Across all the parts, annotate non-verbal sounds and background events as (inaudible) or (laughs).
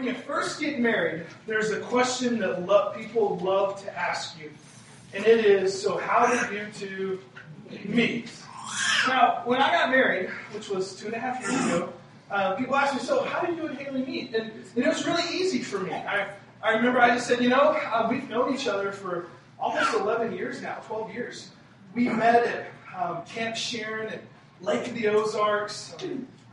when you first get married, there's a question that lo- people love to ask you. And it is, so how did you two meet? Now, when I got married, which was two and a half years ago, uh, people asked me, so how did you and Haley meet? And, and, it was really easy for me. I, I remember I just said, you know, uh, we've known each other for almost 11 years now, 12 years. We met at um, Camp Sharon at Lake of the Ozarks.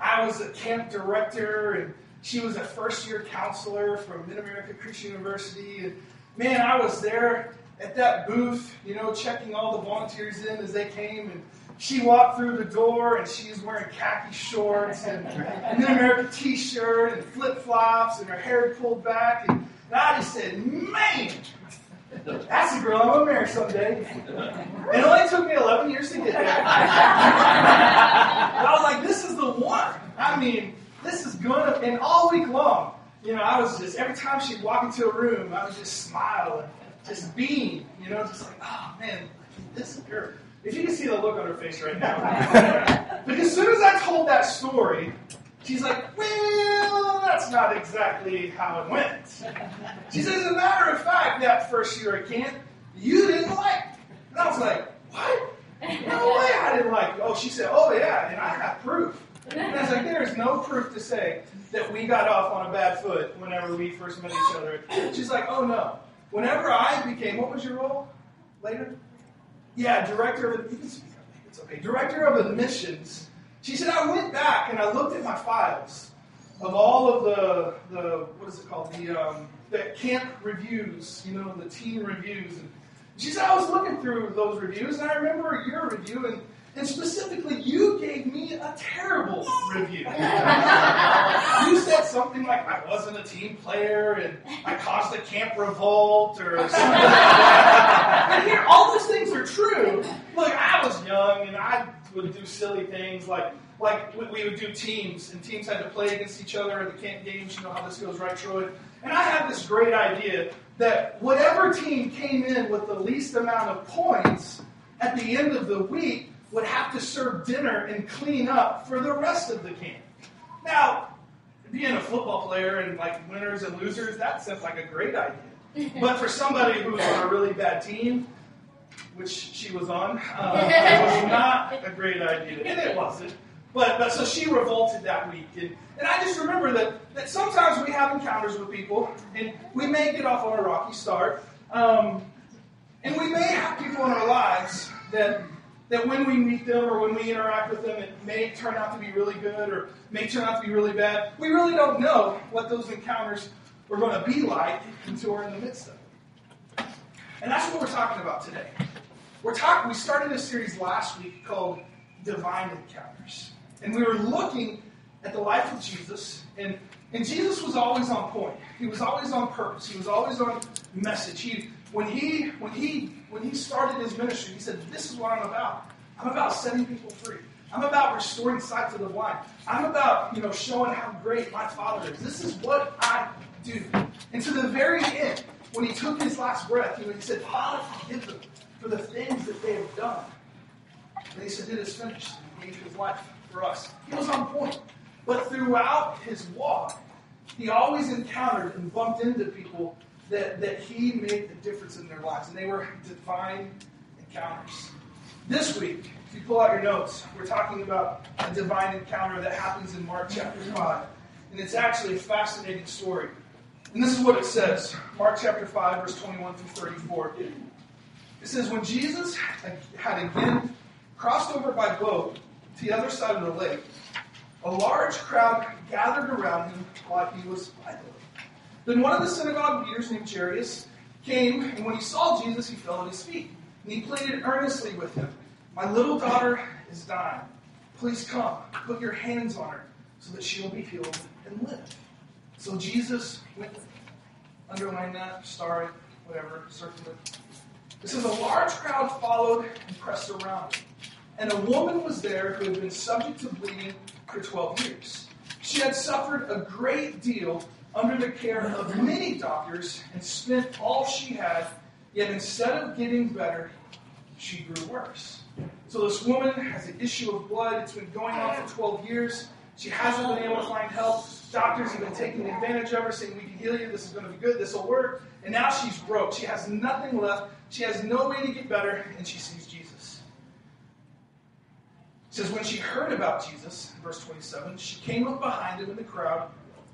I was a camp director, and she was a first year counselor from Mid America Christian University. And man, I was there at that booth, you know, checking all the volunteers in as they came. And she walked through the door, and she was wearing khaki shorts and a Mid America t shirt and flip flops, and her hair pulled back. And, and I just said, man, that's the girl I'm going to marry someday. It only took me 11 years to get there. (laughs) I was like, this is the one. I mean, this is going to, and all week long, you know, I was just, every time she'd walk into a room, I was just smiling, just being, you know, just like, oh man, this girl. If you can see the look on her face right now. (laughs) but as soon as I told that story, she's like, well, that's not exactly how it went. She says, as a matter of fact, that first year at camp, you didn't like. And I was like, what? No way I didn't like. Oh, she said, oh yeah, and I got proof. And I was like, there is no proof to say that we got off on a bad foot whenever we first met each other. She's like, oh no. Whenever I became, what was your role later? Yeah, director of, it's okay. Director of admissions. She said, I went back and I looked at my files of all of the, the what is it called? The, um, the camp reviews, you know, the teen reviews. And she said, I was looking through those reviews and I remember your review and and specifically, you gave me a terrible review. (laughs) you said something like I wasn't a team player and I caused a camp revolt or (laughs) something like that. And here, all those things are true. Look, I was young and I would do silly things like like we would do teams, and teams had to play against each other at the camp games. You know how this goes, right, Troy? And I had this great idea that whatever team came in with the least amount of points at the end of the week would have to serve dinner and clean up for the rest of the camp. Now, being a football player and like winners and losers, that sounds like a great idea. (laughs) But for somebody who was on a really bad team, which she was on, uh, (laughs) it was not a great idea. And it wasn't. But, but so she revolted that week. And, and I just remember that, that sometimes we have encounters with people, and we may get off on a rocky start. Um, and we may have people in our lives that that when we meet them or when we interact with them, it may turn out to be really good or may turn out to be really bad. We really don't know what those encounters are going to be like until we're in the midst of it. And that's what we're talking about today. We're talking. We started a series last week called Divine Encounters, and we were looking at the life of Jesus, and and Jesus was always on point. He was always on purpose. He was always on message. He when he when he when he started his ministry, he said, "This is what I'm about. I'm about setting people free. I'm about restoring sight to the blind. I'm about you know showing how great my Father is. This is what I do." And to the very end, when he took his last breath, he said, "Father, forgive them for the things that they have done." And he said, "It is finished." He gave his life for us. He was on point. But throughout his walk, he always encountered and bumped into people that, that he made the difference in their lives, and they were divine encounters. This week, if you pull out your notes, we're talking about a divine encounter that happens in Mark chapter 5. And it's actually a fascinating story. And this is what it says Mark chapter 5, verse 21 through 34. It says, When Jesus had again crossed over by boat to the other side of the lake, a large crowd gathered around him while he was by the lake. Then one of the synagogue leaders named Jairus came, and when he saw Jesus, he fell at his feet. And he pleaded earnestly with him, My little daughter is dying. Please come, put your hands on her, so that she will be healed and live. So Jesus went with him. Underline that, star it, whatever, circle it. Says, A large crowd followed and pressed around him. And a woman was there who had been subject to bleeding for 12 years. She had suffered a great deal under the care of many doctors and spent all she had, yet instead of getting better, she grew worse. So this woman has an issue of blood. It's been going on for 12 years. She hasn't been able to find help. Doctors have been taking advantage of her, saying, We can heal you. This is going to be good. This will work. And now she's broke. She has nothing left. She has no way to get better. And she sees Jesus. It says, When she heard about Jesus, verse 27, she came up behind him in the crowd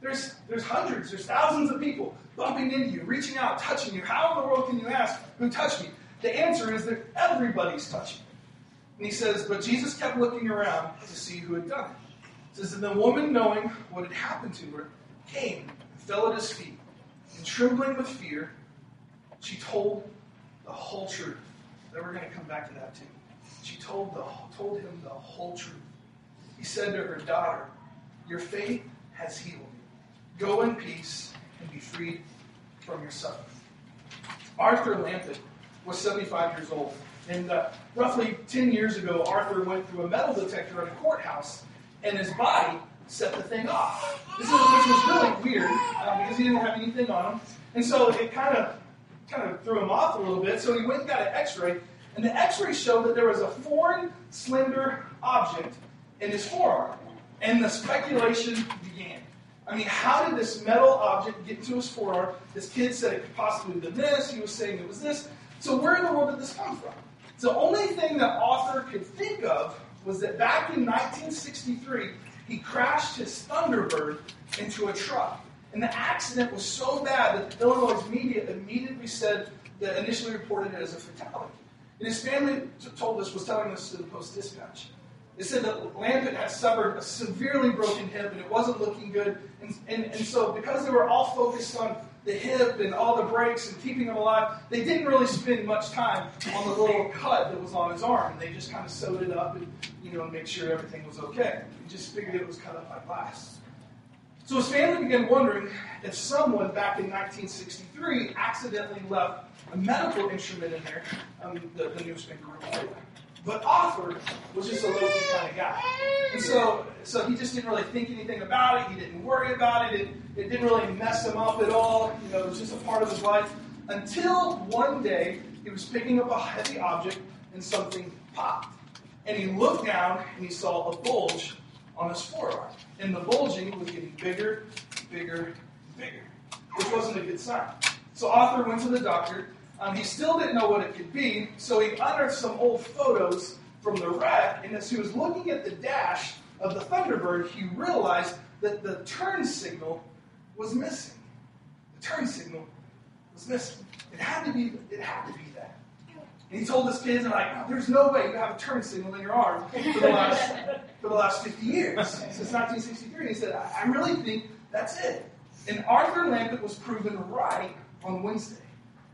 there's, there's hundreds, there's thousands of people bumping into you, reaching out, touching you. How in the world can you ask, Who touched me? The answer is that everybody's touching. And he says, But Jesus kept looking around to see who had done it. He says, And the woman, knowing what had happened to her, came and fell at his feet. And trembling with fear, she told the whole truth. Then we're going to come back to that too. She told, the, told him the whole truth. He said to her, Daughter, your faith has healed. Go in peace and be freed from your suffering. Arthur Lampitt was 75 years old. And uh, roughly 10 years ago, Arthur went through a metal detector at a courthouse, and his body set the thing off. This is, which was really weird uh, because he didn't have anything on him. And so it kind of kind of threw him off a little bit. So he went and got an X-ray, and the X-ray showed that there was a foreign, slender object in his forearm, and the speculation began. I mean, how did this metal object get to his forearm? This kid said it could possibly have been this. He was saying it was this. So where in the world did this come from? The only thing that Arthur could think of was that back in 1963, he crashed his Thunderbird into a truck. And the accident was so bad that the Illinois media immediately said that initially reported it as a fatality. And his family told us, was telling us to the Post Dispatch. They said that Lampitt had suffered a severely broken hip and it wasn't looking good. And, and, and so, because they were all focused on the hip and all the breaks and keeping him alive, they didn't really spend much time on the little cut that was on his arm. And They just kind of sewed it up and, you know, make sure everything was okay. They just figured it was cut up by glass. So his family began wondering if someone back in 1963 accidentally left a medical instrument in there, um, the, the newspaper report. But Arthur was just a low kind of guy. And so, so he just didn't really think anything about it. He didn't worry about it. It, it didn't really mess him up at all. You know, it was just a part of his life. Until one day, he was picking up a heavy object and something popped. And he looked down and he saw a bulge on his forearm. And the bulging was getting bigger, bigger, bigger, which wasn't a good sign. So Arthur went to the doctor um, he still didn't know what it could be, so he unearthed some old photos from the wreck, and as he was looking at the dash of the Thunderbird, he realized that the turn signal was missing. The turn signal was missing. It had to be. It had to be that. And he told his kids, "And like, there's no way you have a turn signal in your arm for the last for the last 50 years since 1963." He said, "I really think that's it." And Arthur Lampitt was proven right on Wednesday.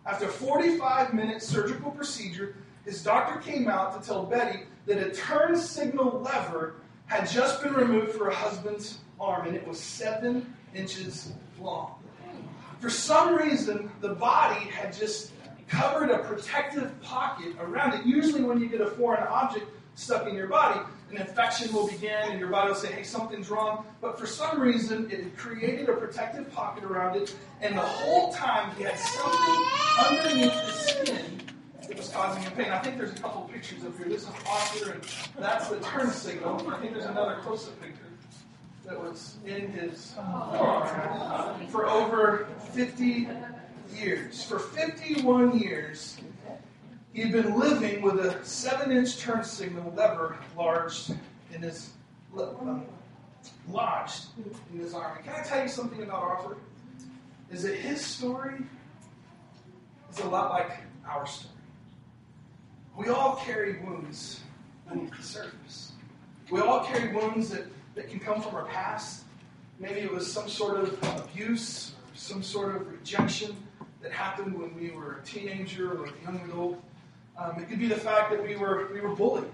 After 45 minute surgical procedure, his doctor came out to tell Betty that a turn signal lever had just been removed for her husband's arm, and it was seven inches long. For some reason, the body had just covered a protective pocket around it. Usually, when you get a foreign object stuck in your body, an infection will begin and your body will say, hey, something's wrong. But for some reason, it created a protective pocket around it, and the whole time he had something underneath the skin that was causing him pain. I think there's a couple pictures up here. This is Oscar, and that's the turn signal. I think there's another close up picture that was in his arm for over 50 years. For 51 years, he had been living with a seven inch turn signal lever lodged in his, um, lodged in his arm. Can I tell you something about Arthur? Is that his story is a lot like our story. We all carry wounds beneath the surface. We all carry wounds that, that can come from our past. Maybe it was some sort of abuse, some sort of rejection that happened when we were a teenager or a young adult. Um, it could be the fact that we were we were bullied.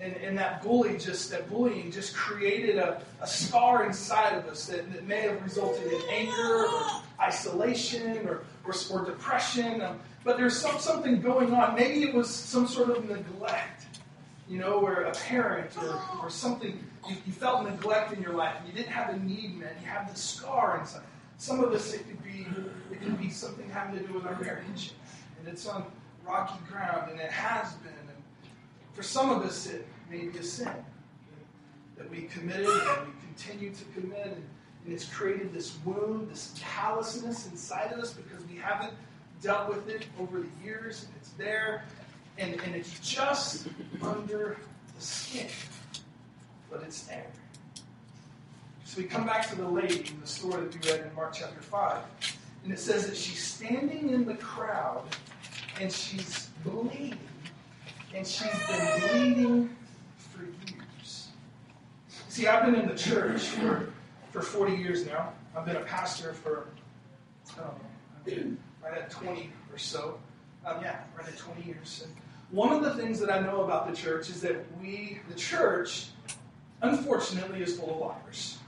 and, and that bully just that bullying just created a, a scar inside of us that, that may have resulted in anger or isolation or, or, or depression. Um, but there's some, something going on. Maybe it was some sort of neglect, you know, where a parent or, or something, you, you felt neglect in your life. and You didn't have a need met. You have the scar inside. Some of us, it could be, it could be something having to do with our marriage. And it's on rocky ground, and it has been. And for some of us, it may be a sin that we committed and we continue to commit. And, and it's created this wound, this callousness inside of us because we haven't dealt with it over the years. And it's there, and, and it's just under the skin, but it's there. So we come back to the lady in the story that we read in Mark chapter 5. And it says that she's standing in the crowd and she's bleeding. And she's been bleeding for years. See, I've been in the church for, for 40 years now. I've been a pastor for, um, right at 20 or so. Um, yeah, right at 20 years. And one of the things that I know about the church is that we, the church, unfortunately, is full of liars.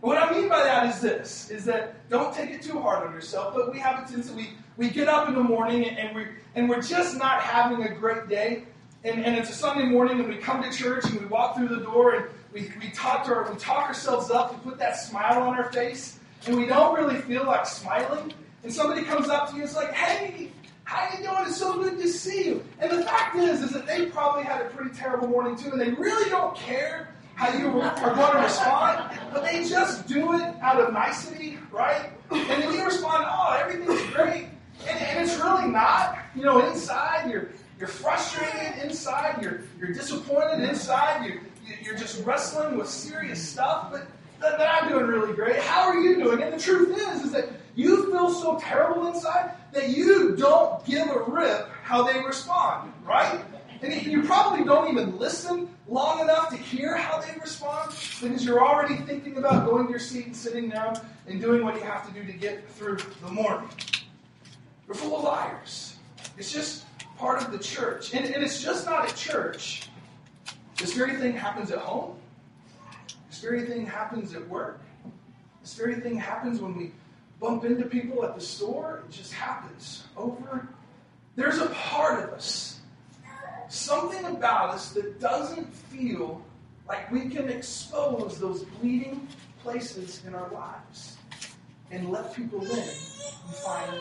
What I mean by that is this, is that don't take it too hard on yourself, but we have a tendency, we, we get up in the morning and, we, and we're just not having a great day. And, and it's a Sunday morning and we come to church and we walk through the door and we, we, talk, to our, we talk ourselves up, we put that smile on our face, and we don't really feel like smiling. And somebody comes up to you and is like, hey, how are you doing? It's so good to see you. And the fact is, is that they probably had a pretty terrible morning too, and they really don't care how you are going to respond, but they just do it out of nicety, right? And then you respond, oh, everything's great. And, and it's really not. You know, inside you're you're frustrated, inside you're you're disappointed, inside you you're just wrestling with serious stuff, but that, that I'm doing really great. How are you doing? And the truth is, is that you feel so terrible inside that you don't give a rip how they respond, right? And you probably don't even listen long enough to hear how they respond because you're already thinking about going to your seat and sitting down and doing what you have to do to get through the morning. We're full of liars. It's just part of the church. And, and it's just not a church. This very thing happens at home. This very thing happens at work. This very thing happens when we bump into people at the store. It just happens over. There's a part of us something about us that doesn't feel like we can expose those bleeding places in our lives and let people in and find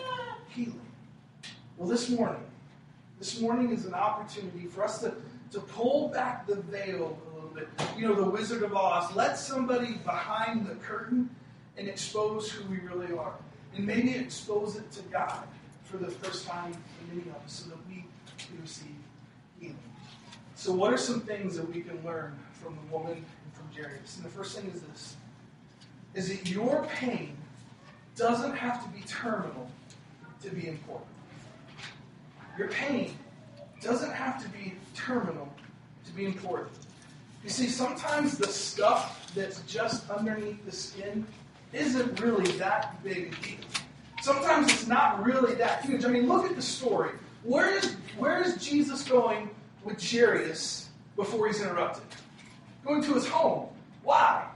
healing. Well, this morning, this morning is an opportunity for us to, to pull back the veil a little bit. You know, the Wizard of Oz. Let somebody behind the curtain and expose who we really are. And maybe expose it to God for the first time for many of us so that we can receive So, what are some things that we can learn from the woman and from Jairus? And the first thing is this: is that your pain doesn't have to be terminal to be important. Your pain doesn't have to be terminal to be important. You see, sometimes the stuff that's just underneath the skin isn't really that big a deal. Sometimes it's not really that huge. I mean, look at the story. Where is, where is Jesus going with Jairus before he's interrupted? Going to his home. Why?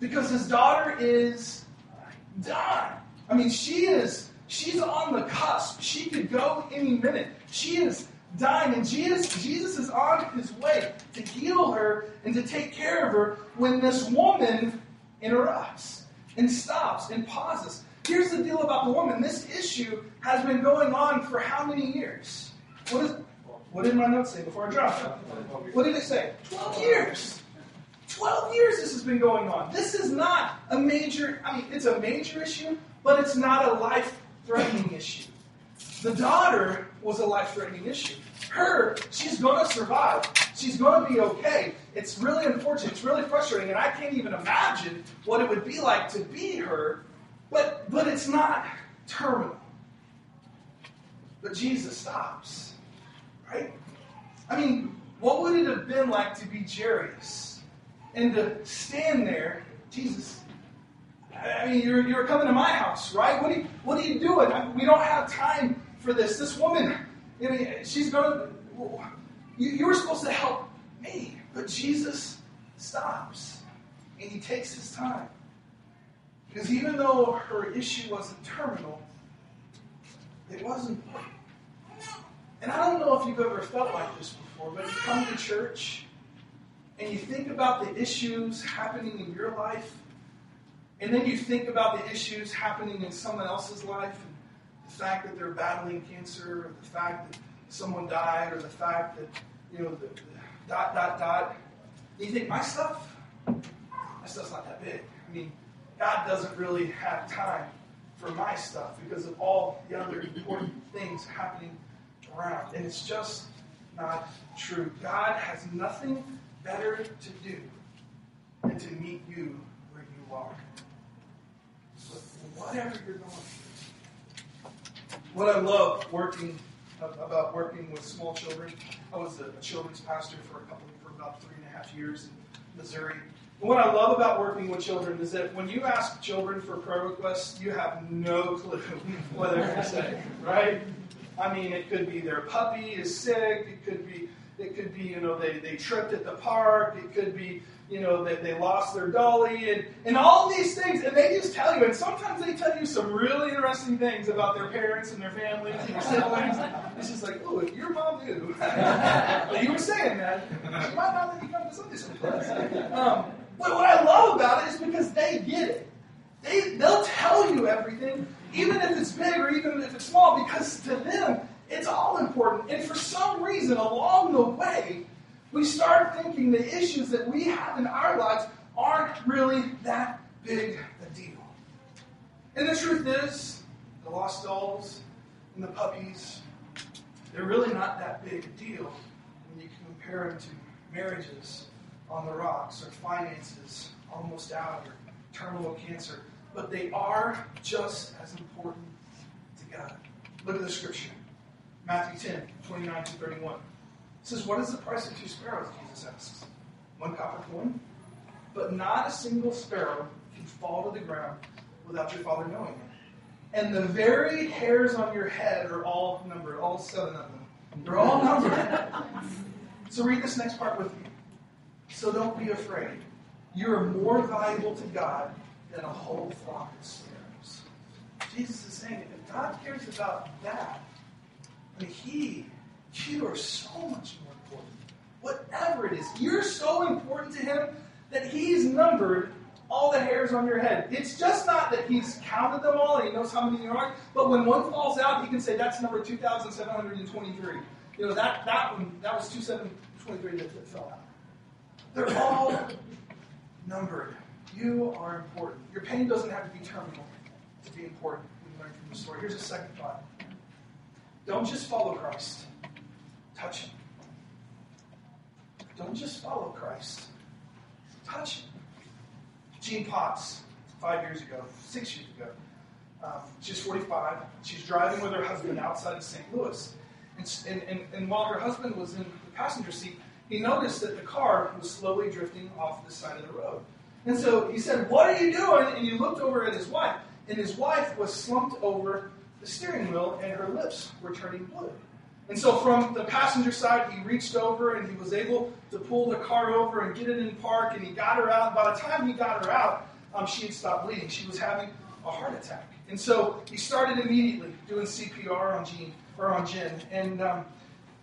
Because his daughter is dying. I mean, she is, she's on the cusp. She could go any minute. She is dying, and Jesus, Jesus is on his way to heal her and to take care of her when this woman interrupts and stops and pauses. Here's the deal about the woman. This issue has been going on for how many years? What, is, what did my notes say before I dropped it? What did it say? 12 years. 12 years this has been going on. This is not a major, I mean, it's a major issue, but it's not a life threatening (laughs) issue. The daughter was a life threatening issue. Her, she's going to survive. She's going to be okay. It's really unfortunate. It's really frustrating, and I can't even imagine what it would be like to be her but, but it's not terminal. But Jesus stops. Right? I mean, what would it have been like to be Jairus and to stand there, Jesus? I mean, you're, you're coming to my house, right? What are you, what are you doing? I, we don't have time for this. This woman, I mean, she's going to. You, you were supposed to help me. But Jesus stops and he takes his time. Because even though her issue wasn't terminal, it was important. And I don't know if you've ever felt like this before, but you come to church and you think about the issues happening in your life, and then you think about the issues happening in someone else's life, and the fact that they're battling cancer, or the fact that someone died, or the fact that, you know, the, the dot, dot, dot. And you think, my stuff? My stuff's not that big. I mean, God doesn't really have time for my stuff because of all the other important things happening around. And it's just not true. God has nothing better to do than to meet you where you are. whatever you're going through. What I love working about working with small children, I was a children's pastor for a couple for about three and a half years in Missouri. And what I love about working with children is that when you ask children for prayer requests, you have no clue (laughs) what they're going to say, right? I mean, it could be their puppy is sick. It could be it could be, you know, they, they tripped at the park. It could be, you know, that they, lost their dolly and, and all these things. And they just tell you. And sometimes they tell you some really interesting things about their parents and their families and their siblings. It's just like, oh, your mom knew. (laughs) you were saying that. She might not let you come to Sunday school. Um, but what I love about it is because they get it. They, they'll tell you everything, even if it's big or even if it's small, because to them, it's all important. And for some reason, along the way, we start thinking the issues that we have in our lives aren't really that big a deal. And the truth is, the lost dolls and the puppies, they're really not that big a deal when you compare them to marriages on the rocks or finances almost out or terminal cancer. But they are just as important to God. Look at the scripture. Matthew 10, 29 to 31. It says, What is the price of two sparrows? Jesus asks. One copper coin? But not a single sparrow can fall to the ground without your Father knowing it. And the very hairs on your head are all numbered, all seven of them. They're all numbered. (laughs) so read this next part with me. So don't be afraid. You are more valuable to God than a whole flock of sparrows. Jesus is saying, if God cares about that, but He, you are so much more important. Whatever it is, you're so important to Him that He's numbered all the hairs on your head. It's just not that He's counted them all and He knows how many there are, but when one falls out, He can say, That's number 2,723. You know, that, that one, that was 2,723 that, that fell out. They're all numbered. You are important. Your pain doesn't have to be terminal to be important. We learn from the story. Here's a second thought. Don't just follow Christ, touch Him. Don't just follow Christ, touch Him. Jean Potts, five years ago, six years ago, um, she's 45. She's driving with her husband outside of St. Louis. And, and, and while her husband was in the passenger seat, he noticed that the car was slowly drifting off the side of the road. And so he said, What are you doing? And he looked over at his wife. And his wife was slumped over the steering wheel and her lips were turning blue. And so from the passenger side, he reached over and he was able to pull the car over and get it in park, and he got her out. And by the time he got her out, um, she had stopped bleeding. She was having a heart attack. And so he started immediately doing CPR on Jean or on Jen, and, um,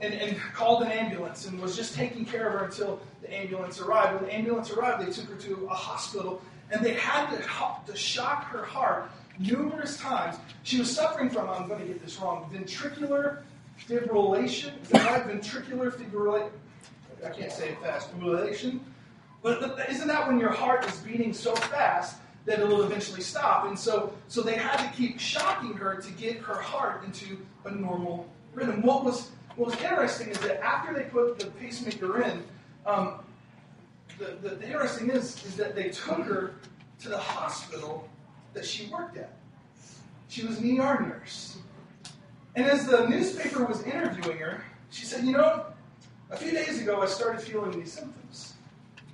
and and called an ambulance and was just taking care of her until the ambulance arrived. When the ambulance arrived, they took her to a hospital, and they had to, to shock her heart numerous times. She was suffering from, I'm going to get this wrong, ventricular fibrillation. Is that right? Ventricular fibrillation. I can't say it fast. Fibrillation. But isn't that when your heart is beating so fast that it'll eventually stop? And so, so they had to keep shocking her to get her heart into a normal rhythm. What was what was interesting is that after they put the pacemaker in, um, the, the, the interesting is is that they took her to the hospital that she worked at. She was an ER nurse. And as the newspaper was interviewing her, she said, You know, a few days ago I started feeling these symptoms.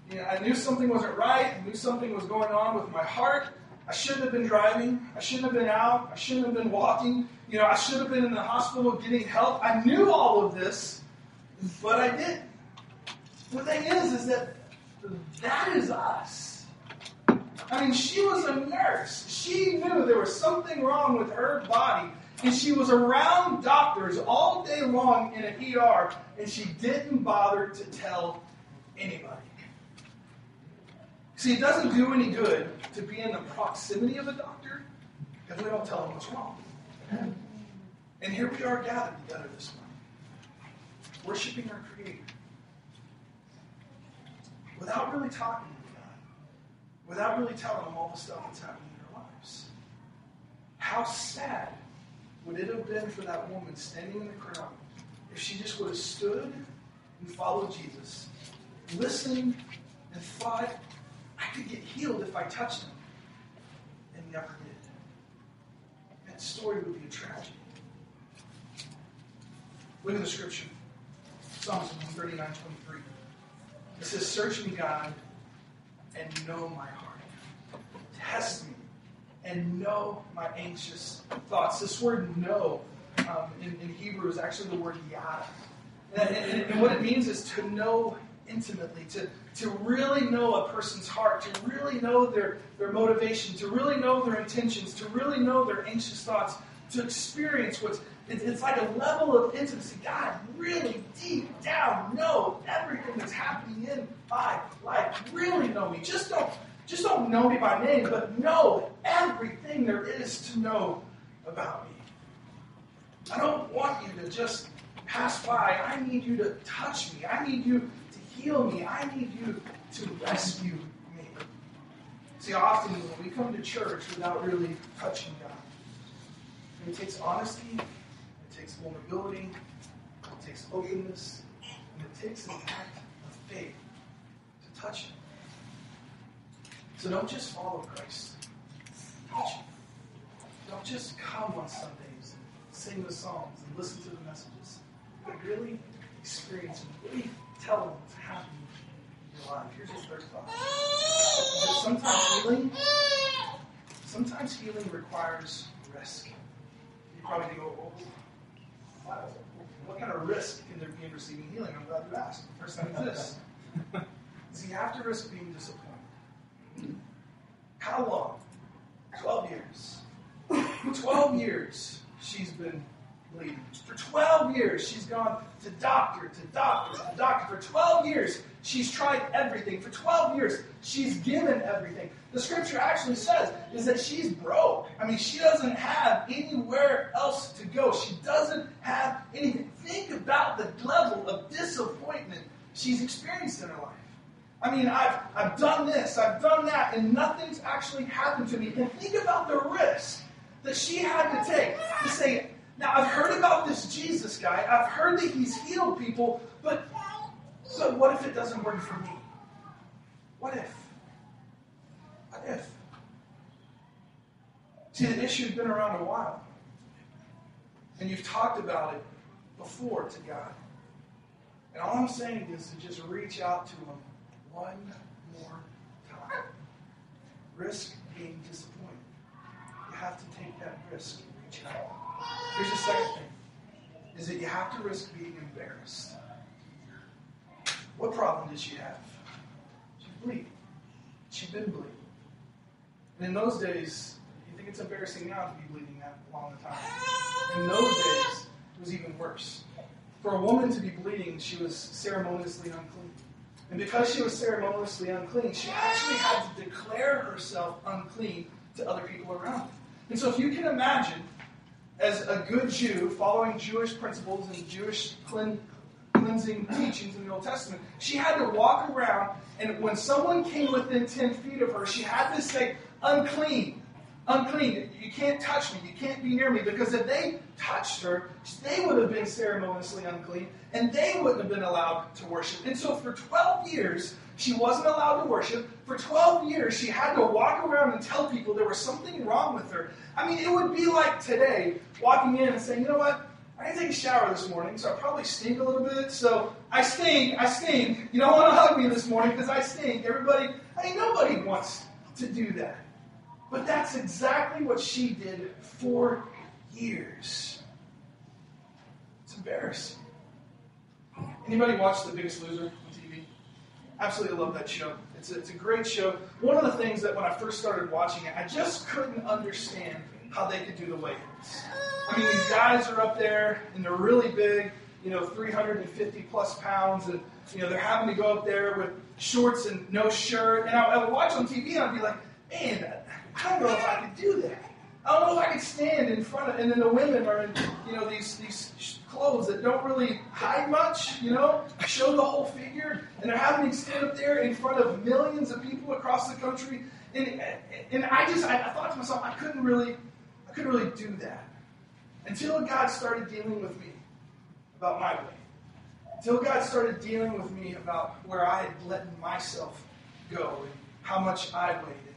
You know, I knew something wasn't right, I knew something was going on with my heart. I shouldn't have been driving. I shouldn't have been out. I shouldn't have been walking. You know, I should have been in the hospital getting help. I knew all of this, but I didn't. The thing is, is that that is us. I mean, she was a nurse. She knew there was something wrong with her body, and she was around doctors all day long in an ER, and she didn't bother to tell anybody. See, it doesn't do any good to be in the proximity of a doctor if we don't tell them what's wrong. (laughs) And here we are gathered together this morning, worshiping our Creator, without really talking to God, without really telling Him all the stuff that's happening in our lives. How sad would it have been for that woman standing in the crowd if she just would have stood and followed Jesus, listened, and thought, I could get healed if I touched him, and never did? That story would be a tragedy. Look at the scripture. Psalms 139, 23. It says, Search me, God, and know my heart. Test me and know my anxious thoughts. This word know um, in, in, Hebrew is actually the word yada. And, and, and, what it means is to know intimately, to, to really know a person's heart, to really know their, their motivation, to really know their intentions, to really know their anxious thoughts, to experience what's it's like a level of intimacy. God really deep down know everything that's happening in my life. Really know me. Just don't just don't know me by name, but know everything there is to know about me. I don't want you to just pass by. I need you to touch me. I need you heal me. I need you to rescue me. See, often when we come to church without really touching God, it takes honesty it takes vulnerability, it takes openness, and it takes an act of faith to touch Him. So don't just follow Christ, touch Him. Don't just come on Sundays and sing the songs and listen to the messages, but really experience really tell them what's happening in your life. Here's your third thought. Sometimes healing, sometimes healing requires risk. You probably go, oh, what kind of risk can there be in receiving healing? I'm glad you asked. The first thing is this. (laughs) Does he have to risk being disappointed? How long? 12 years. 12 years she's been For 12 years she's gone to doctor, to doctor, to doctor. For 12 years she's tried everything. For 12 years she's given everything the scripture actually says is that she's broke. I mean, she doesn't have anywhere else to go. She doesn't have anything. Think about the level of disappointment she's experienced in her life. I mean, I've, I've done this, I've done that, and nothing's actually happened to me. And think about the risk that she had to take to say, now I've heard about this Jesus guy, I've heard that he's healed people, but, but what if it doesn't work for me? What if? What if. See, the issue's been around a while. And you've talked about it before to God. And all I'm saying is to just reach out to Him one more time. Risk being disappointed. You have to take that risk and reach out. Here's the second thing is that you have to risk being embarrassed. What problem did she have? She bleed. She'd been bleeding. And in those days, you think it's embarrassing now to be bleeding that long a time. In those days, it was even worse. For a woman to be bleeding, she was ceremoniously unclean. And because she was ceremoniously unclean, she actually had to declare herself unclean to other people around. And so if you can imagine, as a good Jew, following Jewish principles and Jewish cleansing teachings in the Old Testament, she had to walk around, and when someone came within 10 feet of her, she had to say, unclean. Unclean. You can't touch me. You can't be near me. Because if they touched her, they would have been ceremoniously unclean and they wouldn't have been allowed to worship. And so for 12 years, she wasn't allowed to worship. For 12 years, she had to walk around and tell people there was something wrong with her. I mean, it would be like today walking in and saying, you know what? I didn't take a shower this morning, so I probably stink a little bit. So I stink, I stink. You don't want to hug me this morning because I stink. Everybody, I mean, nobody wants to do that. But that's exactly what she did for years. It's embarrassing. Anybody watch The Biggest Loser on TV? Absolutely love that show. It's a, it's a great show. One of the things that when I first started watching it, I just couldn't understand how they could do the weigh-ins. I mean, these guys are up there and they're really big, you know, 350 plus pounds, and you know they're having to go up there with shorts and no shirt. And I, I would watch on TV and I'd be like, man, I don't know if I could do that. I don't know if I could stand in front of, and then the women are in, you know, these these clothes that don't really hide much, you know, show the whole figure, and they're having to stand up there in front of millions of people across the country, and and I just I, thought to myself, I couldn't really, I couldn't really do that until God started dealing with me about my way, until God started dealing with me about where I had let myself go and how much I weighed And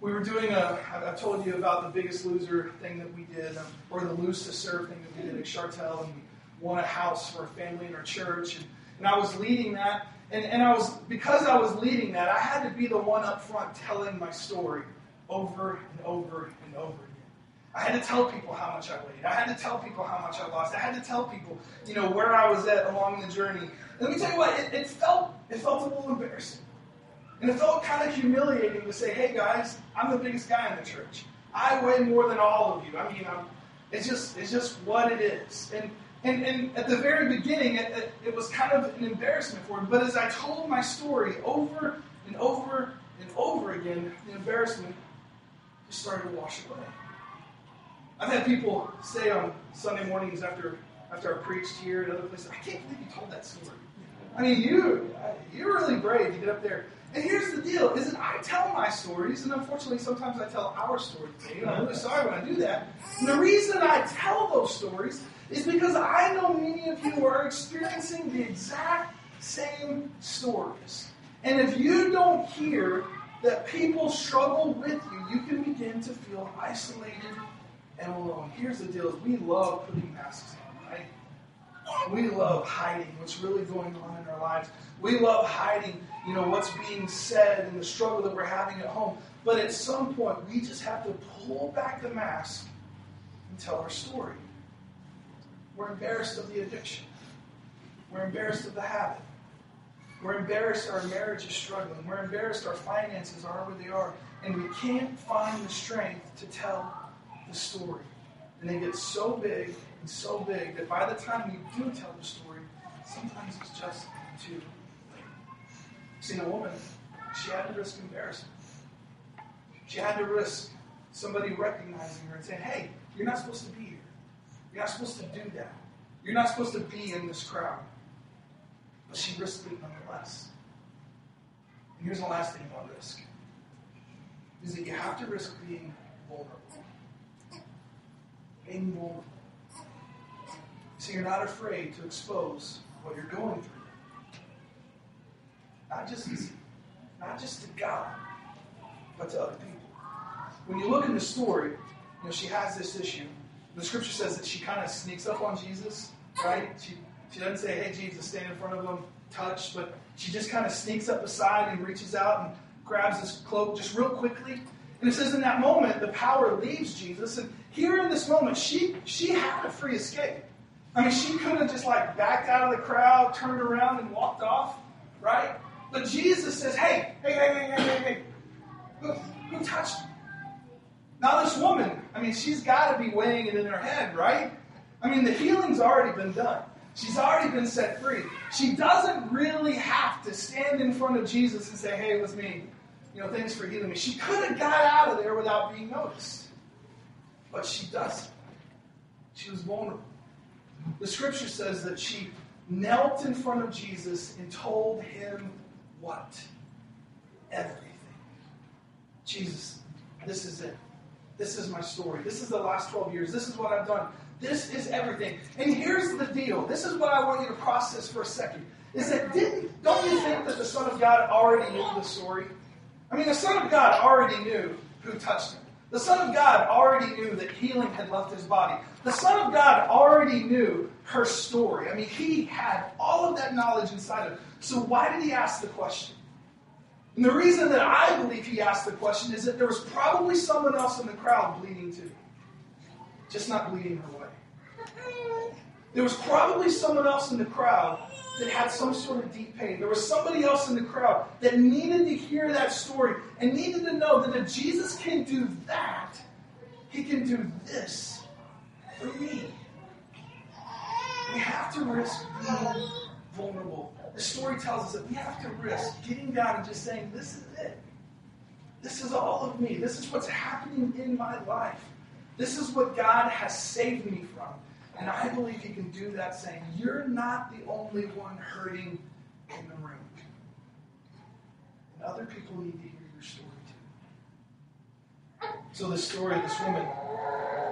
we were doing a, I've told you about the biggest loser thing that we did, um, or the lose to serve thing that we did at Chartel, and we won a house for a family in our church, and, and I was leading that, and, and I was, because I was leading that, I had to be the one up front telling my story over and over and over again. I had to tell people how much I weighed. I had to tell people how much I lost. I had to tell people, you know, where I was at along the journey. Let me tell you what, it, it felt, it felt a little embarrassing. And it felt kind of humiliating to say, hey guys, I'm the biggest guy in the church. I weigh more than all of you. I mean, I'm, it's just it's just what it is. And and, and at the very beginning, it, it, it was kind of an embarrassment for me. But as I told my story over and over and over again, the embarrassment just started to wash away. I've had people say on Sunday mornings after after I preached here and other places, I can't believe you told that story. I mean, you you're really brave to get up there and here's the deal: is that I tell my stories, and unfortunately, sometimes I tell our stories. And I'm really sorry when I do that. And the reason I tell those stories is because I know many of you are experiencing the exact same stories. And if you don't hear that people struggle with you, you can begin to feel isolated and alone. Here's the deal: we love putting masks on, right? We love hiding what's really going on in our lives. We love hiding, you know, what's being said and the struggle that we're having at home. But at some point, we just have to pull back the mask and tell our story. We're embarrassed of the addiction. We're embarrassed of the habit. We're embarrassed our marriage is struggling. We're embarrassed our finances are where they are. And we can't find the strength to tell the story. And they get so big and so big that by the time we do tell the story, sometimes it's just too Seen a woman, she had to risk embarrassment. She had to risk somebody recognizing her and saying, hey, you're not supposed to be here. You're not supposed to do that. You're not supposed to be in this crowd. But she risked it nonetheless. And here's the last thing about risk is that you have to risk being vulnerable. Being vulnerable. So you're not afraid to expose what you're going through. Not just, not just to God, but to other people. When you look in the story, you know, she has this issue. The scripture says that she kind of sneaks up on Jesus, right? She, she doesn't say, hey, Jesus, stand in front of him, touch, but she just kind of sneaks up beside and reaches out and grabs his cloak just real quickly. And it says in that moment, the power leaves Jesus. And here in this moment, she, she had a free escape. I mean, she could have just like backed out of the crowd, turned around, and walked off, right? But Jesus says, hey, hey, hey, hey, hey, hey, hey. Who, who touched me? Now, this woman, I mean, she's got to be weighing it in her head, right? I mean, the healing's already been done. She's already been set free. She doesn't really have to stand in front of Jesus and say, hey, it was me. You know, thanks for healing me. She could have got out of there without being noticed. But she doesn't. She was vulnerable. The scripture says that she knelt in front of Jesus and told him what? Everything. Jesus, this is it. This is my story. This is the last 12 years. This is what I've done. This is everything. And here's the deal. This is what I want you to process for a second. Is that didn't don't you think that the Son of God already knew the story? I mean, the Son of God already knew who touched him. The Son of God already knew that healing had left his body. The Son of God already knew her story. I mean, he had all of that knowledge inside of him. So why did he ask the question? And the reason that I believe he asked the question is that there was probably someone else in the crowd bleeding too. Just not bleeding her way. There was probably someone else in the crowd that had some sort of deep pain. There was somebody else in the crowd that needed to hear that story and needed to know that if Jesus can do that, he can do this for me. We have to risk being vulnerable. The story tells us that we have to risk getting down and just saying, This is it. This is all of me. This is what's happening in my life. This is what God has saved me from. And I believe He can do that saying, You're not the only one hurting in the room. And other people need to hear your story too. So, this story, this woman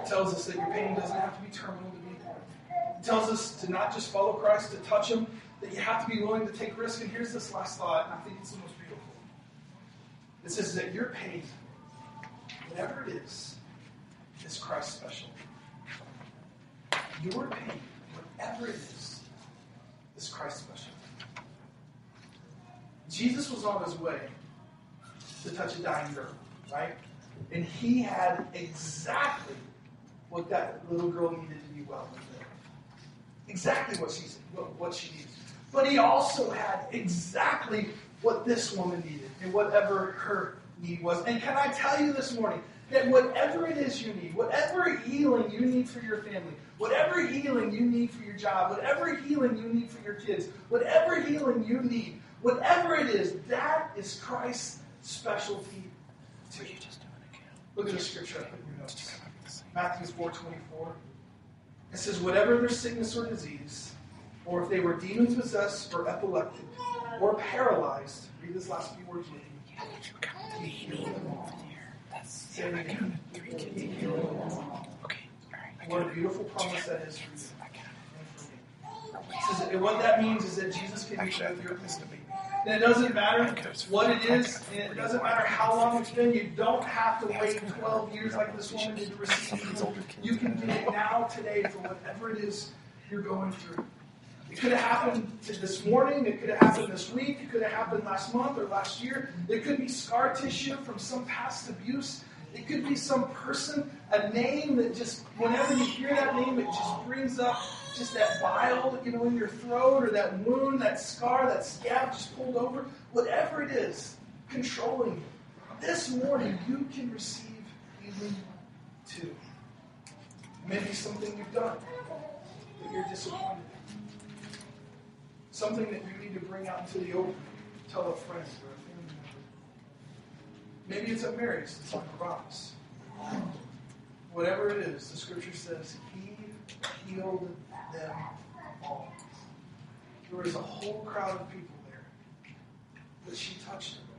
tells us that your pain doesn't have to be terminal to be important. It tells us to not just follow Christ, to touch Him, that you have to be willing to take risk. And here's this last thought, and I think it's the most beautiful. It says that your pain, whatever it is, is Christ special. Your pain, whatever it is, is Christ special. Jesus was on his way to touch a dying girl, right? And he had exactly what that little girl needed to be well with. Exactly what she what she needed. But he also had exactly what this woman needed and whatever her need was. And can I tell you this morning that whatever it is you need, whatever healing you need for your family, whatever healing you need for your job, whatever healing you need for your kids, whatever healing you need, whatever it is, that is Christ's specialty too. Look at the scripture put in your notes. Matthew 4.24. It says, whatever their sickness or disease, or if they were demon possessed or epileptic or paralyzed, read this last few words with me. He healed them all. Say it again. What a beautiful promise that is for you. Says, and what that means is that Jesus can meet with your and it doesn't matter what it is, and it doesn't matter how long it's been. You don't have to wait 12 years like this woman did to receive. You can do it now, today, for whatever it is you're going through. It could have happened this morning. It could have happened this week. It could have happened last month or last year. It could be scar tissue from some past abuse. It could be some person, a name that just, whenever you hear that name, it just brings up just that bile, you know, in your throat or that wound, that scar, that scab just pulled over, whatever it is controlling you. This morning, you can receive healing too. Maybe something you've done that you're disappointed in. Something that you need to bring out into the open. Tell a friend or a family member. Maybe it's a marriage that's on the rocks. Whatever it is, the scripture says, He healed them all. There was a whole crowd of people there, but she touched them.